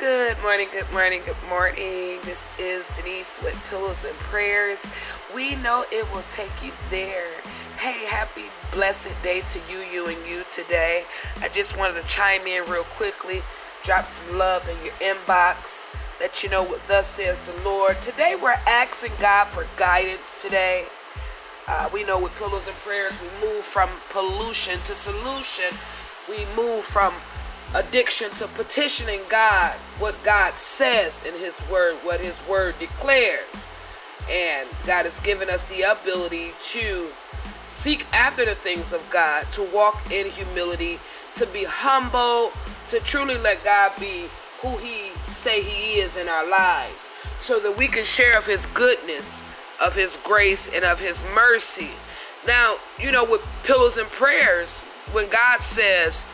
Good morning, good morning, good morning. This is Denise with Pillows and Prayers. We know it will take you there. Hey, happy blessed day to you, you, and you today. I just wanted to chime in real quickly, drop some love in your inbox, let you know what thus says the Lord. Today we're asking God for guidance today. Uh, we know with Pillows and Prayers, we move from pollution to solution. We move from addiction to petitioning God, what God says in His Word, what His Word declares. And God has given us the ability to seek after the things of God, to walk in humility, to be humble, to truly let God be who He say He is in our lives, so that we can share of His goodness, of His grace, and of His mercy. Now, you know, with pillows and prayers, when God says,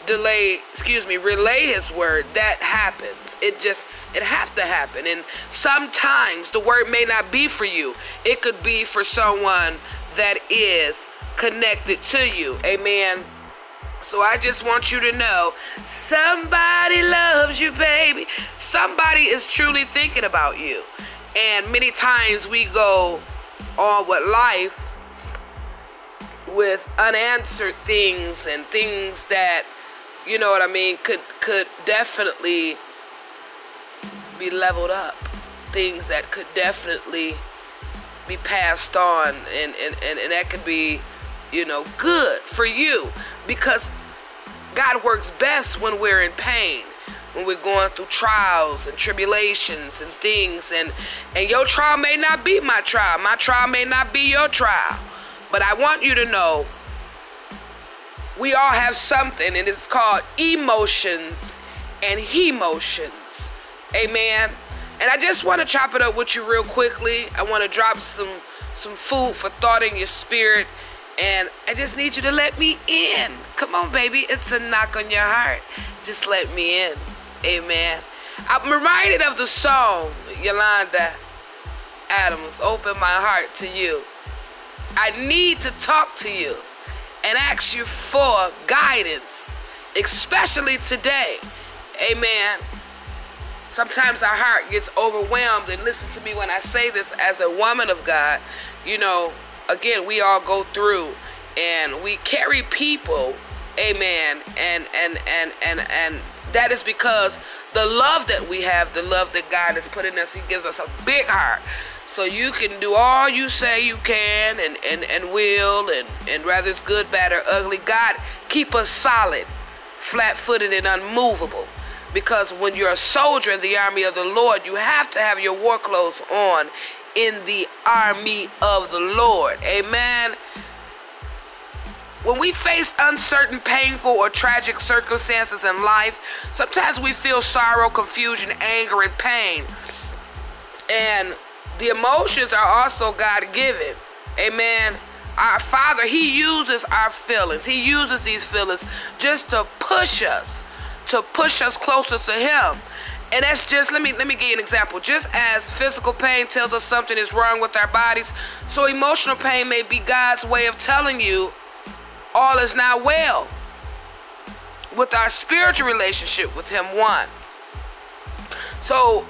delay excuse me relay his word that happens. It just it have to happen. And sometimes the word may not be for you. It could be for someone that is connected to you. Amen. So i just want you to know somebody loves you baby. Somebody is truly thinking about you. And many times we go on with life with unanswered things and things that you know what I mean, could could definitely be leveled up. Things that could definitely be passed on and, and, and, and that could be, you know, good for you. Because God works best when we're in pain when we're going through trials and tribulations and things. And and your trial may not be my trial. My trial may not be your trial. But i want you to know we all have something, and it's called emotions and emotions. Amen. And I just want to chop it up with you real quickly. I want to drop some some food for thought in your spirit. And I just need you to let me in. Come on, baby. It's a knock on your heart. Just let me in. Amen. I'm reminded of the song, Yolanda Adams, Open My Heart to You. I need to talk to you and ask you for guidance, especially today. Amen. Sometimes our heart gets overwhelmed, and listen to me when I say this as a woman of God. You know, again, we all go through and we carry people, amen, and and and and and that is because the love that we have, the love that God has put in us, He gives us a big heart. So you can do all you say you can and, and, and will, and, and whether it's good, bad, or ugly, God keep us solid, flat footed, and unmovable. Because when you're a soldier in the army of the Lord, you have to have your war clothes on in the army of the Lord. Amen. When we face uncertain, painful, or tragic circumstances in life, sometimes we feel sorrow, confusion, anger, and pain. And the emotions are also God given. Amen. Our Father, He uses our feelings. He uses these feelings just to push us, to push us closer to Him. And that's just let me let me give you an example. Just as physical pain tells us something is wrong with our bodies, so emotional pain may be God's way of telling you all is not well with our spiritual relationship with Him. One. So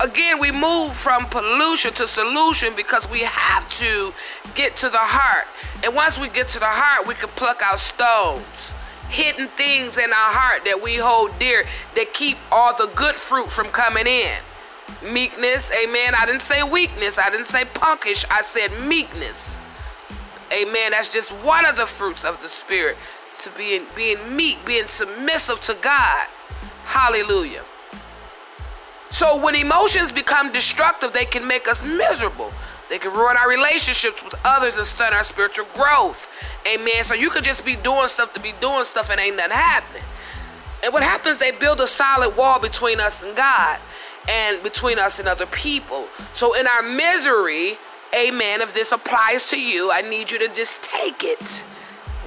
again, we move from pollution to solution because we have to get to the heart. And once we get to the heart, we can pluck out stones, hidden things in our heart that we hold dear that keep all the good fruit from coming in. Meekness, amen. I didn't say weakness, I didn't say punkish, I said meekness. Amen. That's just one of the fruits of the Spirit to being being meek, being submissive to God. Hallelujah. So when emotions become destructive, they can make us miserable. They can ruin our relationships with others and stunt our spiritual growth. Amen. So you could just be doing stuff to be doing stuff and ain't nothing happening. And what happens, they build a solid wall between us and God and between us and other people. So in our misery, amen, if this applies to you, I need you to just take it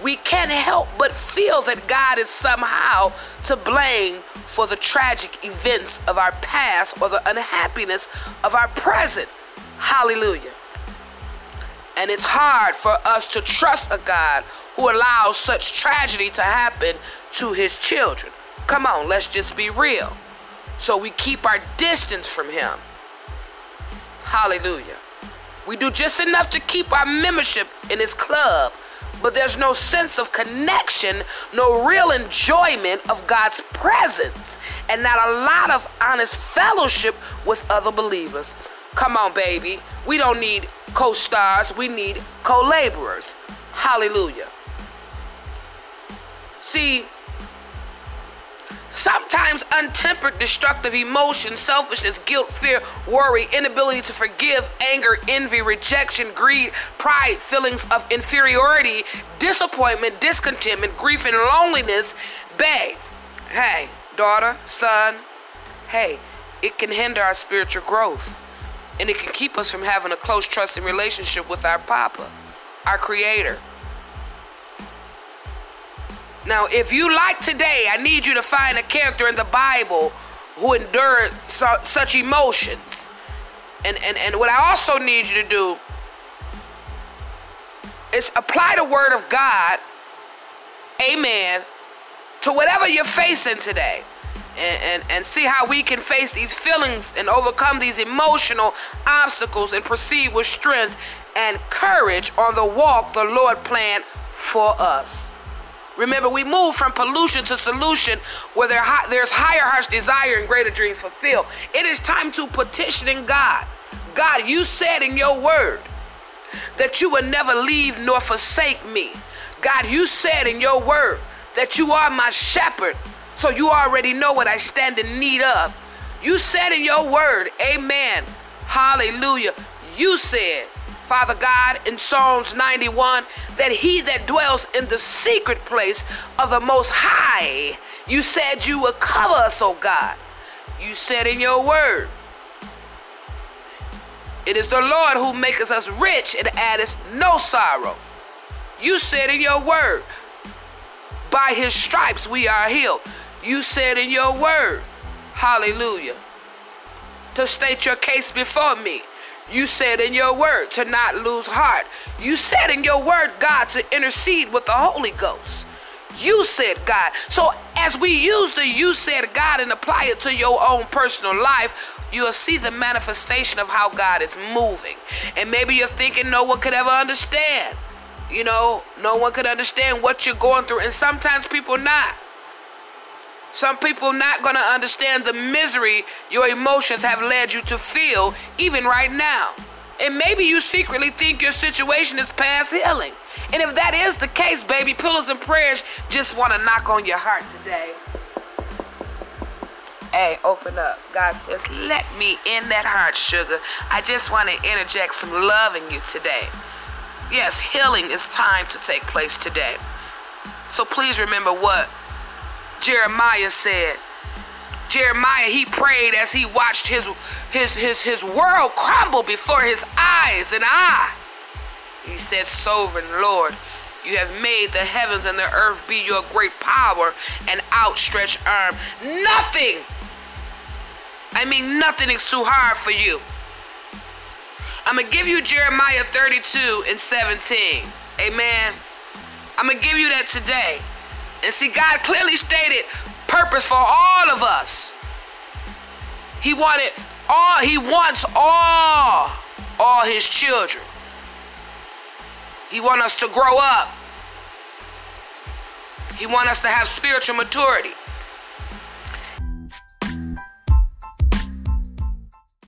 we can't help but feel that God is somehow to blame for the tragic events of our past or the unhappiness of our present. Hallelujah. And it's hard for us to trust a God who allows such tragedy to happen to his children. Come on, let's just be real. So we keep our distance from Him. Hallelujah. We do just enough to keep our membership in His club, but there's no sense of connection, no real enjoyment of God's presence, and not a lot of honest fellowship with other believers. Come on, baby. We don't need co stars, we need co laborers. Hallelujah. See, Sometimes untempered destructive emotions, selfishness, guilt, fear, worry, inability to forgive, anger, envy, rejection, greed, pride, feelings of inferiority, disappointment, discontentment, grief, and loneliness, babe, hey, daughter, son, hey, it can hinder our spiritual growth. And it can keep us from having a close, trusting relationship with our Papa, our Creator. Now, if you like today, I need you to find a character in the Bible who endured su- such emotions. And, and, and what I also need you to do is apply the word of God, amen, to whatever you're facing today. And, and, and see how we can face these feelings and overcome these emotional obstacles and proceed with strength and courage on the walk the Lord planned for us. Remember, we move from pollution to solution where there, there's higher heart's desire and greater dreams fulfilled. It is time to petition God. God, you said in your word that you would never leave nor forsake me. God, you said in your word that you are my shepherd, so you already know what I stand in need of. You said in your word, Amen. Hallelujah. You said Father God, in Psalms 91, that he that dwells in the secret place of the Most High, you said you would cover us, oh God. You said in your word, it is the Lord who maketh us rich and addeth no sorrow. You said in your word, by his stripes we are healed. You said in your word, hallelujah, to state your case before me. You said in your word to not lose heart. You said in your word, God, to intercede with the Holy Ghost. You said God. So as we use the you said God and apply it to your own personal life, you'll see the manifestation of how God is moving. And maybe you're thinking no one could ever understand. You know, no one could understand what you're going through. And sometimes people not. Some people not going to understand the misery your emotions have led you to feel even right now. And maybe you secretly think your situation is past healing. And if that is the case, baby, pillows and prayers just want to knock on your heart today. Hey, open up. God says, let me in that heart, sugar. I just want to interject some love in you today. Yes, healing is time to take place today. So please remember what Jeremiah said. Jeremiah, he prayed as he watched his his his his world crumble before his eyes and I. He said, Sovereign Lord, you have made the heavens and the earth be your great power and outstretched arm. Nothing, I mean, nothing is too hard for you. I'm to give you Jeremiah 32 and 17. Amen. I'm to give you that today. And see, God clearly stated purpose for all of us. He wanted all, he wants all, all his children. He wants us to grow up. He wants us to have spiritual maturity.